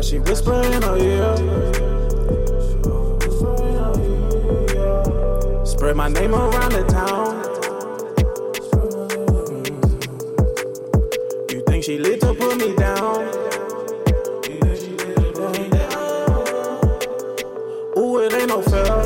She whisper in her oh, ear. Spread my name around the town. You think she lit to put me down? Ooh, it ain't no fair.